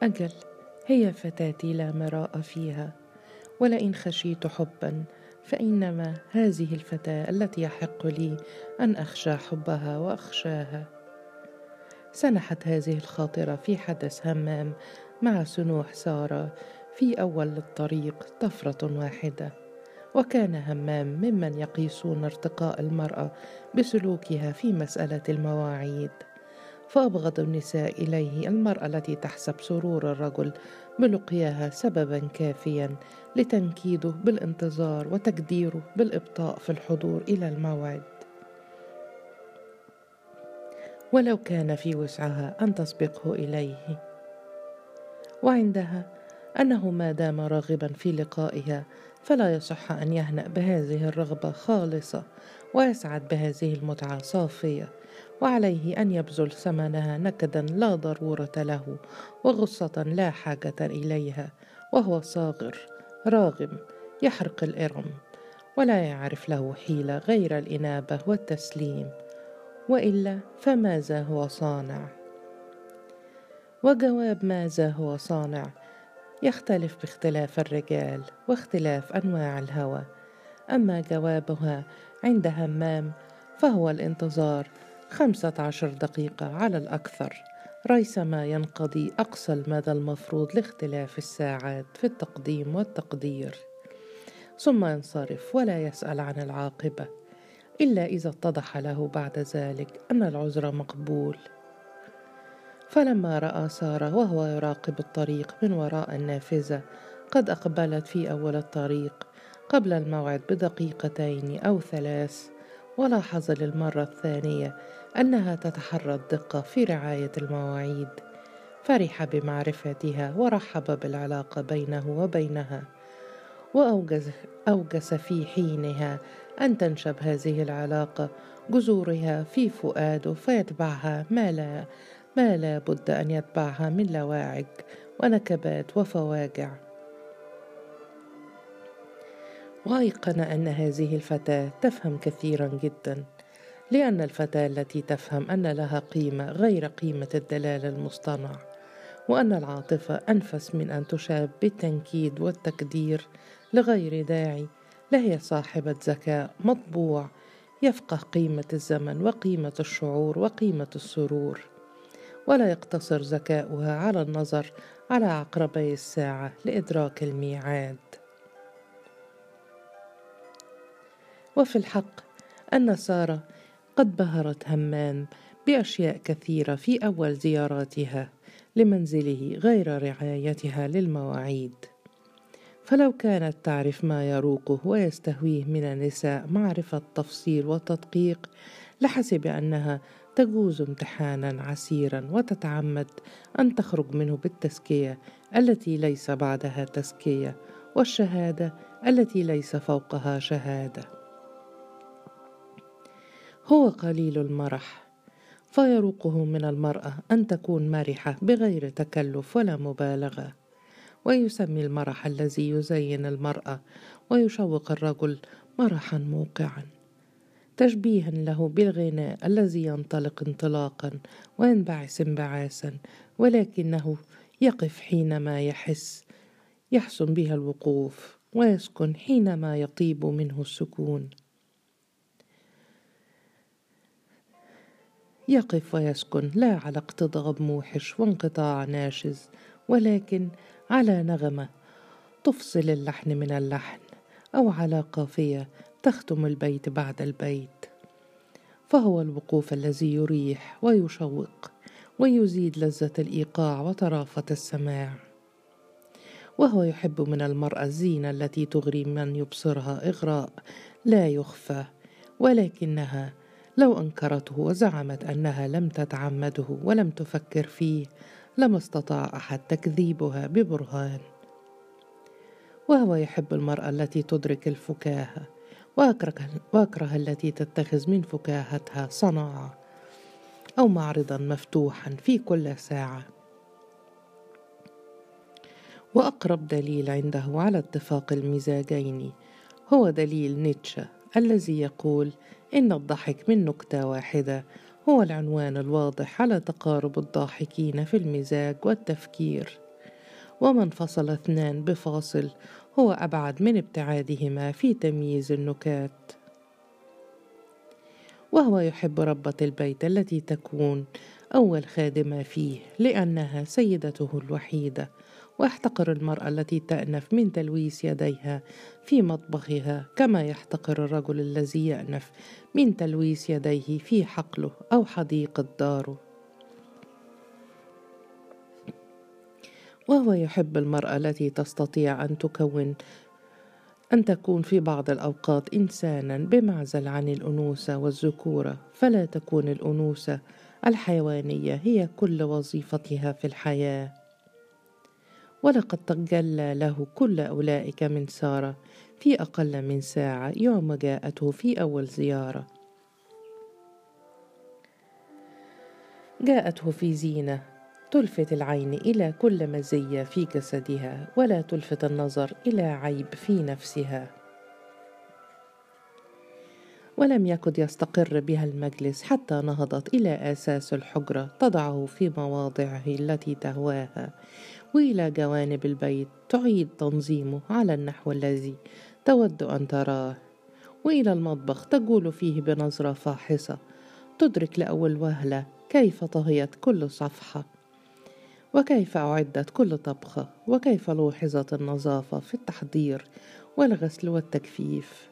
أجل هي فتاتي لا مراء فيها. ولئن خشيت حبا فإنما هذه الفتاة التي يحق لي أن أخشى حبها وأخشاها. سنحت هذه الخاطرة في حدث همام مع سنوح سارة في أول الطريق طفرة واحدة. وكان همام ممن يقيسون ارتقاء المرأة بسلوكها في مسألة المواعيد. فأبغض النساء إليه المرأة التي تحسب سرور الرجل بلقياها سببا كافيا لتنكيده بالانتظار وتقديره بالإبطاء في الحضور إلى الموعد. ولو كان في وسعها أن تسبقه إليه. وعندها أنه ما دام راغبا في لقائها فلا يصح أن يهنأ بهذه الرغبة خالصة ويسعد بهذه المتعة صافية. وعليه أن يبذل ثمنها نكدا لا ضرورة له وغصة لا حاجة إليها وهو صاغر راغم يحرق الإرم ولا يعرف له حيلة غير الإنابة والتسليم وإلا فماذا هو صانع. وجواب ماذا هو صانع يختلف باختلاف الرجال واختلاف أنواع الهوى أما جوابها عند همام فهو الانتظار خمسة عشر دقيقة على الأكثر. ريثما ينقضي أقصى المدى المفروض لاختلاف الساعات في التقديم والتقدير. ثم ينصرف ولا يسأل عن العاقبة إلا إذا اتضح له بعد ذلك أن العذر مقبول. فلما رأى سارة وهو يراقب الطريق من وراء النافذة قد أقبلت في أول الطريق قبل الموعد بدقيقتين أو ثلاث. ولاحظ للمرة الثانية أنها تتحرى الدقة في رعاية المواعيد. فرح بمعرفتها ورحب بالعلاقة بينه وبينها. وأوجز أوجس في حينها أن تنشب هذه العلاقة جذورها في فؤاده فيتبعها ما لا ما لا بد أن يتبعها من لواعج ونكبات وفواجع. وأيقن أن هذه الفتاة تفهم كثيرا جدا لأن الفتاة التي تفهم أن لها قيمة غير قيمة الدلال المصطنع وأن العاطفة أنفس من أن تشاب بالتنكيد والتقدير لغير داعي لهي صاحبة ذكاء مطبوع يفقه قيمة الزمن وقيمة الشعور وقيمة السرور. ولا يقتصر ذكاؤها على النظر على عقربي الساعة لإدراك الميعاد. وفي الحق. أن سارة قد بهرت همام بأشياء كثيرة في أول زياراتها لمنزله غير رعايتها للمواعيد. فلو كانت تعرف ما يروقه ويستهويه من النساء معرفة تفصيل وتدقيق لحسب أنها تجوز امتحانا عسيرا وتتعمد أن تخرج منه بالتزكية التي ليس بعدها تزكية والشهادة التي ليس فوقها شهادة. هو قليل المرح فيروقه من المرأة أن تكون مرحة بغير تكلف ولا مبالغة. ويسمي المرح الذي يزين المرأة ويشوق الرجل مرحا موقعا. تشبيها له بالغناء الذي ينطلق انطلاقا وينبعث انبعاثا ولكنه يقف حينما يحس. يحسن بها الوقوف ويسكن حينما يطيب منه السكون. يقف ويسكن لا على اقتضاب موحش وانقطاع ناشز ولكن على نغمة تفصل اللحن من اللحن أو على قافية تختم البيت بعد البيت. فهو الوقوف الذي يريح ويشوق ويزيد لذة الإيقاع وطرافة السماع. وهو يحب من المرأة الزينة التي تغري من يبصرها إغراء لا يخفى ولكنها لو أنكرته وزعمت أنها لم تتعمده ولم تفكر فيه لما استطاع أحد تكذيبها ببرهان. وهو يحب المرأة التي تدرك الفكاهة وأكره, وأكره التي تتخذ من فكاهتها صناعة أو معرضا مفتوحا في كل ساعة. وأقرب دليل عنده على اتفاق المزاجين هو دليل نيتشه الذي يقول إن الضحك من نكتة واحدة هو العنوان الواضح على تقارب الضاحكين في المزاج والتفكير. وما انفصل اثنان بفاصل هو أبعد من ابتعادهما في تمييز النكات. وهو يحب ربة البيت التي تكون أول خادمة فيه لأنها سيدته الوحيدة ويحتقر المرأة التي تأنف من تلويس يديها في مطبخها كما يحتقر الرجل الذي يأنف من تلويس يديه في حقله أو حديقة داره وهو يحب المرأة التي تستطيع أن تكون أن تكون في بعض الأوقات إنسانا بمعزل عن الأنوثة والذكورة فلا تكون الأنوثة الحيوانية هي كل وظيفتها في الحياة. ولقد تجلى له كل أولئك من سارة في أقل من ساعة يوم جاءته في أول زيارة. جاءته في زينة تلفت العين إلى كل مزية في جسدها ولا تلفت النظر إلى عيب في نفسها. ولم يكد يستقر بها المجلس حتى نهضت إلى أساس الحجرة تضعه في مواضعه التي تهواها. وإلى جوانب البيت تعيد تنظيمه على النحو الذي تود أن تراه. وإلى المطبخ تجول فيه بنظرة فاحصة تدرك لأول وهلة كيف طهيت كل صفحة وكيف أعدت كل طبخة وكيف لوحظت النظافة في التحضير والغسل والتجفيف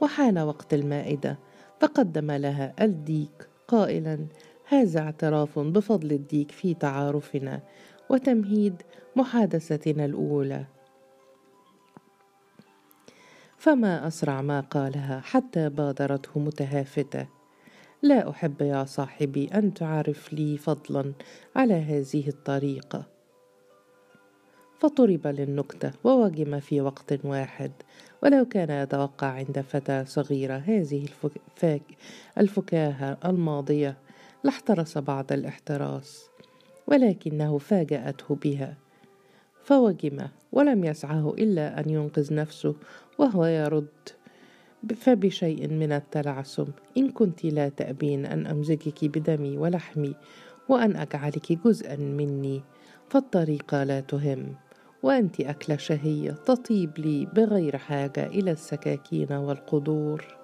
وحان وقت المائدة فقدم لها الديك قائلا هذا اعتراف بفضل الديك في تعارفنا وتمهيد محادثتنا الأولى. فما أسرع ما قالها حتى بادرته متهافتة. لا أحب يا صاحبي أن تعرف لي فضلا على هذه الطريقة. فطرب للنكتة ووجم في وقت واحد. ولو كان يتوقع عند فتاة صغيرة هذه الفك... الفكاهة الماضية لاحترس بعض الاحتراس ولكنه فاجأته بها. فوجم ولم يسعه إلا أن ينقذ نفسه وهو يرد فبشيء من التلعثم. إن كنت لا تأبين أن أمزجك بدمي ولحمي وأن أجعلك جزءا مني فالطريقة لا تهم. وأنت أكلة شهية تطيب لي بغير حاجة إلى السكاكين والقدور.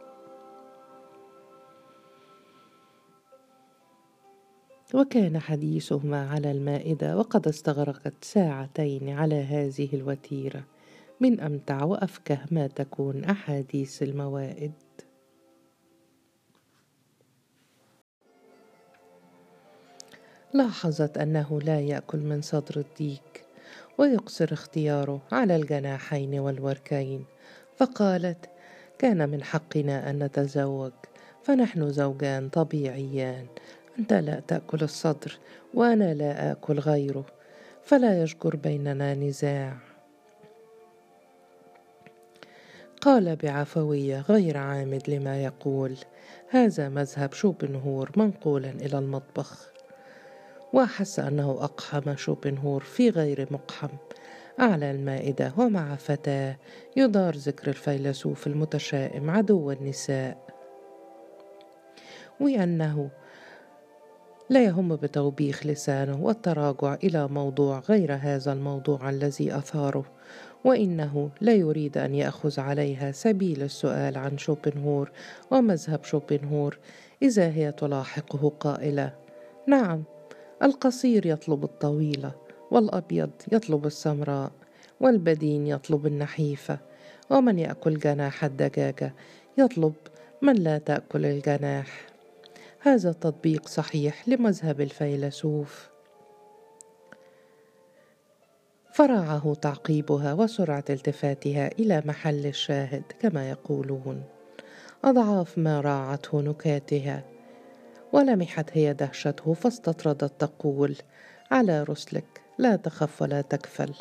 وكان حديثهما على المائدة وقد استغرقت ساعتين على هذه الوتيرة. من أمتع وأفكه ما تكون أحاديث الموائد. لاحظت أنه لا يأكل من صدر الديك ويقصر اختياره على الجناحين والوركين. فقالت كان من حقنا أن نتزوج فنحن زوجان طبيعيان أنت لا تأكل الصدر وأنا لا آكل غيره فلا يشجر بيننا نزاع. قال بعفوية غير عامد لما يقول هذا مذهب شوبنهور منقولا إلى المطبخ. وأحس أنه أقحم شوبنهور في غير مقحم. أعلى المائدة ومع فتاة يدار ذكر الفيلسوف المتشائم عدو النساء. وأنه لا يهم بتوبيخ لسانه والتراجع إلى موضوع غير هذا الموضوع الذي أثاره وإنه لا يريد أن يأخذ عليها سبيل السؤال عن شوبنهور ومذهب شوبنهور إذا هي تلاحقه قائلة. نعم القصير يطلب الطويلة والأبيض يطلب السمراء والبدين يطلب النحيفة ومن يأكل جناح الدجاجة يطلب من لا تأكل الجناح. هذا تطبيق صحيح لمذهب الفيلسوف. فرعه تعقيبها وسرعة التفاتها إلى محل الشاهد كما يقولون. أضعاف ما راعته نكاتها. ولمحت هي دهشته فاستطردت تقول على رسلك لا تخف ولا تكفل.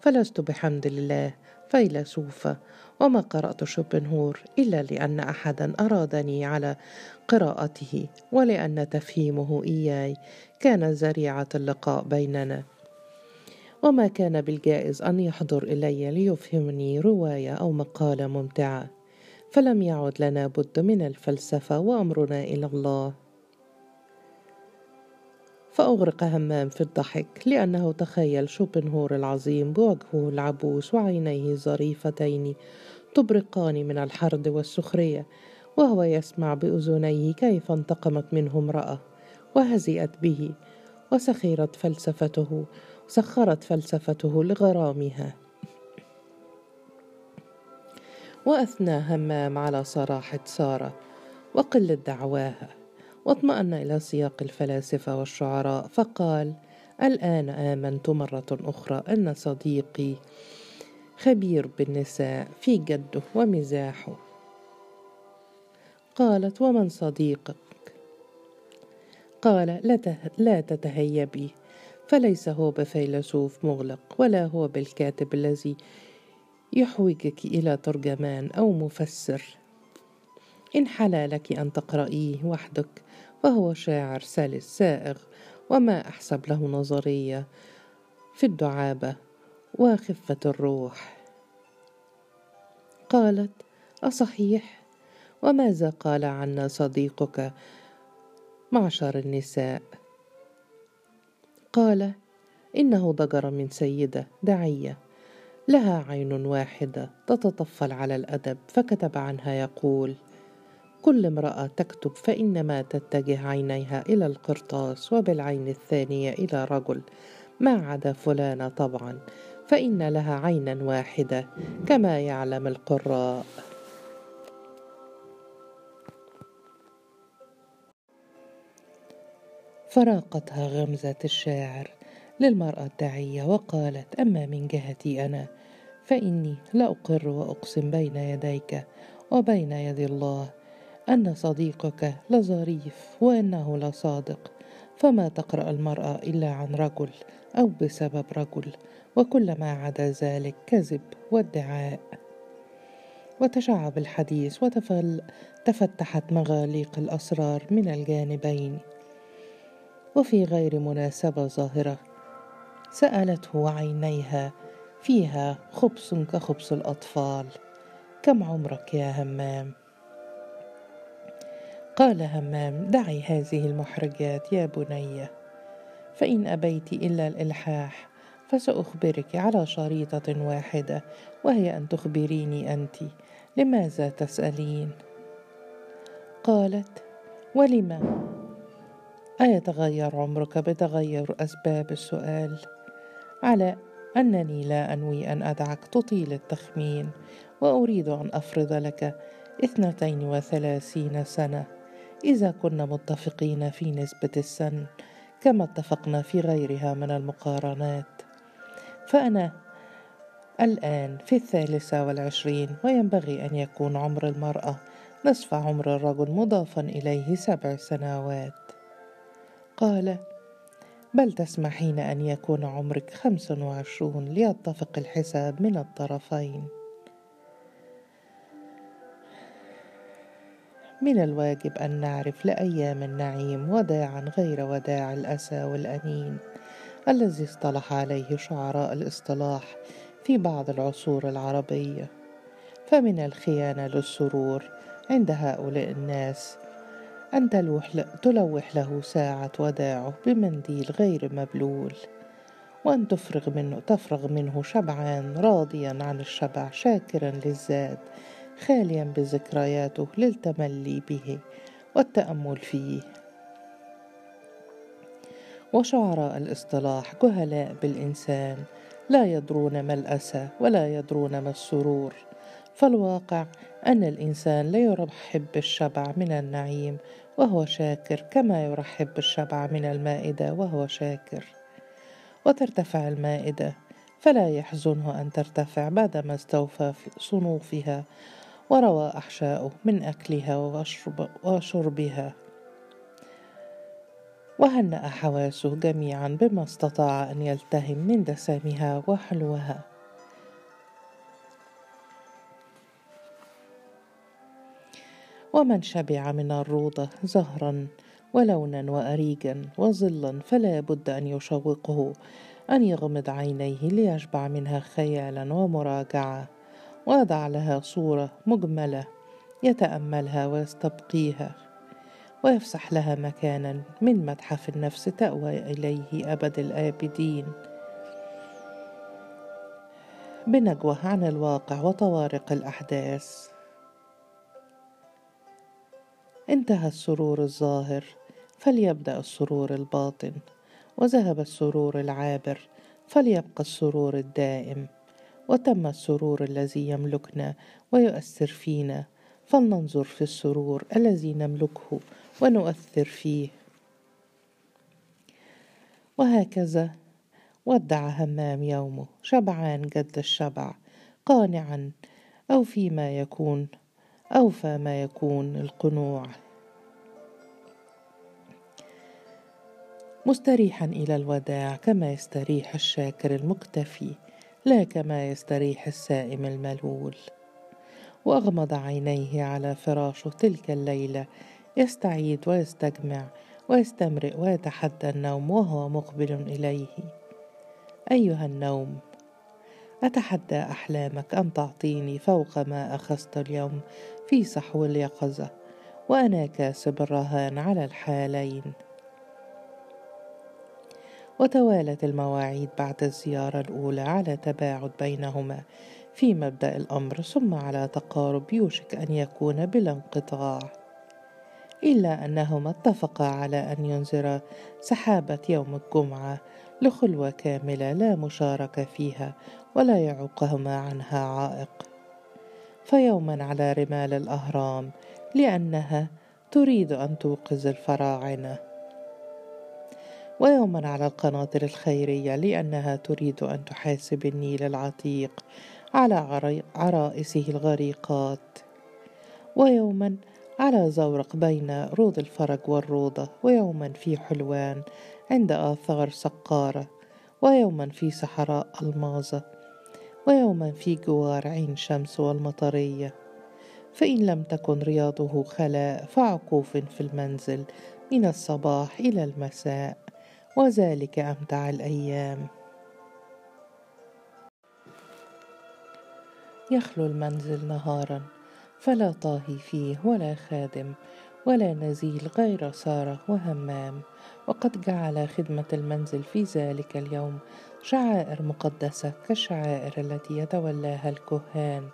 فلست بحمد الله. فيلسوفة وما قرأت شوبنهور إلا لأن أحدا أرادني على قراءته ولأن تفهيمه إياي كان ذريعة اللقاء بيننا. وما كان بالجائز أن يحضر إلي ليفهمني رواية أو مقالة ممتعة فلم يعد لنا بد من الفلسفة وأمرنا إلى الله. فأغرق همام في الضحك لأنه تخيل شوبنهور العظيم بوجهه العبوس وعينيه الظريفتين تبرقان من الحرد والسخرية وهو يسمع بأذنيه كيف انتقمت منه امرأة وهزئت به وسخرت فلسفته سخرت فلسفته لغرامها. وأثنى همام على صراحة سارة وقلة دعواها واطمأن إلى سياق الفلاسفة والشعراء فقال الآن آمنت مرة أخرى أن صديقي خبير بالنساء في جده ومزاحه. قالت ومن صديقك؟ قال لا, تتهيبي فليس هو بفيلسوف مغلق ولا هو بالكاتب الذي يحوجك إلى ترجمان أو مفسر. إن حلا لك أن تقرأيه وحدك فهو شاعر سلس سائغ وما أحسب له نظرية في الدعابة وخفة الروح. قالت أصحيح؟ وماذا قال عنا صديقك معشر النساء؟ قال إنه ضجر من سيدة دعية لها عين واحدة تتطفل على الأدب فكتب عنها يقول كل امرأة تكتب فإنما تتجه عينيها إلى القرطاس وبالعين الثانية إلى رجل. ما عدا فلانة طبعا فإن لها عينا واحدة كما يعلم القراء. فراقتها غمزة الشاعر للمرأة الداعية وقالت أما من جهتي أنا فإني لأقر وأقسم بين يديك وبين يدي الله أن صديقك لظريف وأنه لصادق فما تقرأ المرأة إلا عن رجل أو بسبب رجل وكل ما عدا ذلك كذب وادعاء. وتشعب الحديث وتفتحت مغاليق الأسرار من الجانبين. وفي غير مناسبة ظاهرة سألته عينيها فيها خبز كخبز الأطفال. كم عمرك يا همام؟ قال همام دعي هذه المحرجات يا بنيه فإن أبيت إلا الإلحاح فسأخبرك على شريطة واحدة وهي أن تخبريني أنت. لماذا تسألين؟ قالت ولم؟ أيتغير عمرك بتغير أسباب السؤال؟ على أنني لا أنوي أن أدعك تطيل التخمين وأريد أن أفرض لك اثنتين وثلاثين سنة. إذا كنا متفقين في نسبة السن كما اتفقنا في غيرها من المقارنات. فأنا الآن في الثالثة والعشرين وينبغي أن يكون عمر المرأة نصف عمر الرجل مضافا إليه سبع سنوات. قال بل تسمحين أن يكون عمرك خمس وعشرون ليتفق الحساب من الطرفين. من الواجب أن نعرف لأيام النعيم وداعا غير وداع الأسى والأنين الذي اصطلح عليه شعراء الاصطلاح في بعض العصور العربية. فمن الخيانة للسرور عند هؤلاء الناس أن تلوح تلوح له ساعة وداعه بمنديل غير مبلول وأن تفرغ منه تفرغ منه شبعان راضيا عن الشبع شاكرا للزاد خاليا بذكرياته للتملي به والتأمل فيه. وشعراء الاصطلاح جهلاء بالإنسان لا يدرون ما الأسى ولا يدرون ما السرور. فالواقع أن الإنسان لا يرحب بالشبع من النعيم وهو شاكر كما يرحب بالشبع من المائدة وهو شاكر. وترتفع المائدة فلا يحزنه أن ترتفع بعدما استوفى صنوفها وروى أحشاؤه من أكلها وشرب وشربها. وهنأ حواسه جميعا بما استطاع أن يلتهم من دسمها وحلوها. ومن شبع من الروضة زهرا ولونا وأريجا وظلا فلا بد أن يشوقه أن يغمض عينيه ليشبع منها خيالا ومراجعة. وضع لها صورة مجملة يتأملها ويستبقيها ويفسح لها مكانا من متحف النفس تأوى إليه أبد الآبدين. بنجوى عن الواقع وطوارق الأحداث. انتهى السرور الظاهر فليبدأ السرور الباطن وذهب السرور العابر فليبقى السرور الدائم. وتم السرور الذي يملكنا ويؤثر فينا. فلننظر في السرور الذي نملكه ونؤثر فيه. وهكذا ودع همام يومه شبعان جد الشبع قانعا أو فيما يكون أوفى ما يكون القنوع. مستريحا إلى الوداع كما يستريح الشاكر المكتفي. لا كما يستريح السائم الملول. وأغمض عينيه على فراشه تلك الليلة يستعيد ويستجمع ويستمرئ ويتحدى النوم وهو مقبل إليه. أيها النوم أتحدى أحلامك ان تعطيني فوق ما أخذت اليوم في صحو اليقظة وأنا كاسب الرهان على الحالين. وتوالت المواعيد بعد الزيارة الأولى على تباعد بينهما. في مبدأ الأمر ثم على تقارب يوشك أن يكون بلا انقطاع. إلا أنهما اتفقا على أن ينذرا سحابة يوم الجمعة لخلوة كاملة لا مشاركة فيها ولا يعوقهما عنها عائق. فيوما على رمال الأهرام لأنها تريد أن توقظ الفراعنة. ويوما على القناطر الخيرية لأنها تريد أن تحاسب النيل العتيق على عرائسه الغريقات. ويوما على زورق بين روض الفرج والروضة. ويوما في حلوان عند آثار سقارة. ويوما في صحراء الماظة ويوما في جوار عين شمس والمطرية. فإن لم تكن رياضه خلاء فعقوف في المنزل من الصباح إلى المساء. وذلك أمتع الأيام. يخلو المنزل نهارا فلا طاهي فيه ولا خادم ولا نزيل غير سارة وهمام. وقد جعل خدمة المنزل في ذلك اليوم شعائر مقدسة كالشعائر التي يتولاها الكهان.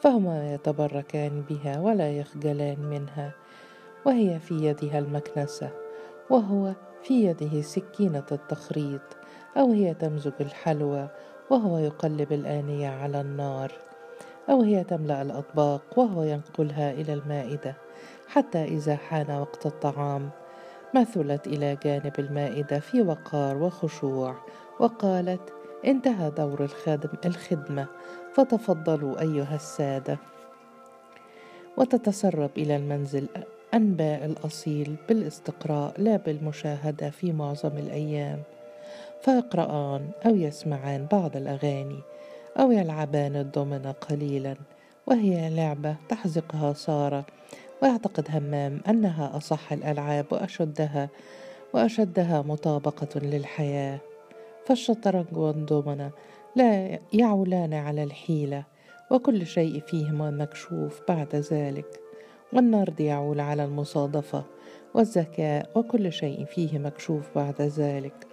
فهما يتبركان بها ولا يخجلان منها وهي في يدها المكنسة وهو في يده سكينة التخريط أو هي تمزج الحلوى وهو يقلب الآنية على النار أو هي تملأ الأطباق وهو ينقلها إلى المائدة حتى إذا حان وقت الطعام. مثلت إلى جانب المائدة في وقار وخشوع وقالت انتهى دور الخادم الخدمة فتفضلوا أيها السادة. وتتسرب إلى المنزل أنباء الأصيل بالاستقراء لا بالمشاهدة في معظم الأيام. فيقرآن أو يسمعان بعض الأغاني أو يلعبان الضمنة قليلا وهي لعبة تحزقها سارة. ويعتقد همام أنها أصح الألعاب وأشدها وأشدها مطابقة للحياة. فالشطرنج والضمنة لا يعولان على الحيلة وكل شيء فيهما مكشوف بعد ذلك. والنرد يعول على المصادفة والذكاء وكل شيء فيه مكشوف بعد ذلك.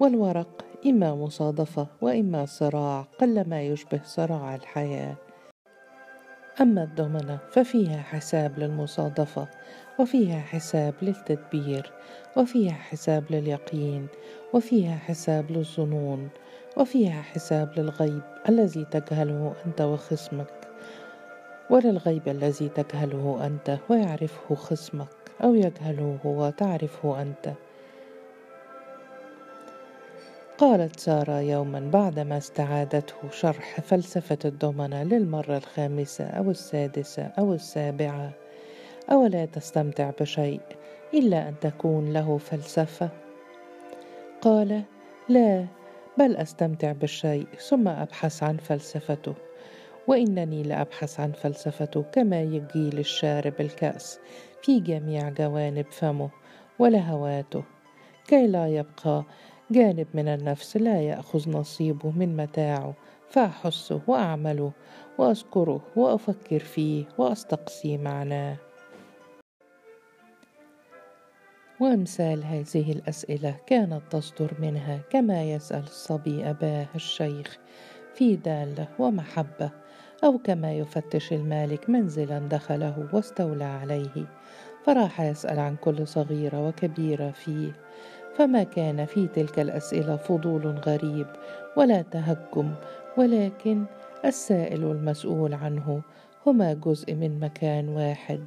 والورق إما مصادفة وإما صراع قلما يشبه صراع الحياة. أما الدمنة ففيها حساب للمصادفة وفيها حساب للتدبير وفيها حساب لليقين وفيها حساب للظنون وفيها حساب للغيب الذي تجهله أنت وخصمك. وللغيب الذي تجهله أنت ويعرفه خصمك أو يجهله وتعرفه أنت. قالت سارة يوما بعدما استعادته شرح فلسفة الدمنة للمرة الخامسة أو السادسة أو السابعة. أولا تستمتع بشيء إلا أن تكون له فلسفة؟ قال لا بل أستمتع بالشيء ثم أبحث عن فلسفته. وإنني لأبحث عن فلسفته كما يجي للشارب الكأس في جميع جوانب فمه ولهواته كي لا يبقى جانب من النفس لا يأخذ نصيبه من متاعه فأحسه وأعمله وأذكره وأفكر فيه وأستقصي معناه. وأمثال هذه الأسئلة كانت تصدر منها كما يسأل الصبي أباه الشيخ في دالة ومحبة أو كما يفتش المالك منزلا دخله واستولى عليه فراح يسأل عن كل صغيرة وكبيرة فيه. فما كان في تلك الأسئلة فضول غريب ولا تهكم ولكن السائل والمسؤول عنه هما جزء من مكان واحد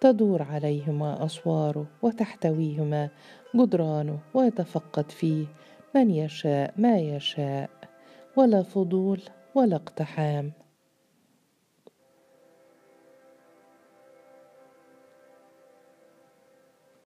تدور عليهما أسواره وتحتويهما جدرانه ويتفقد فيه من يشاء ما يشاء ولا فضول ولا اقتحام.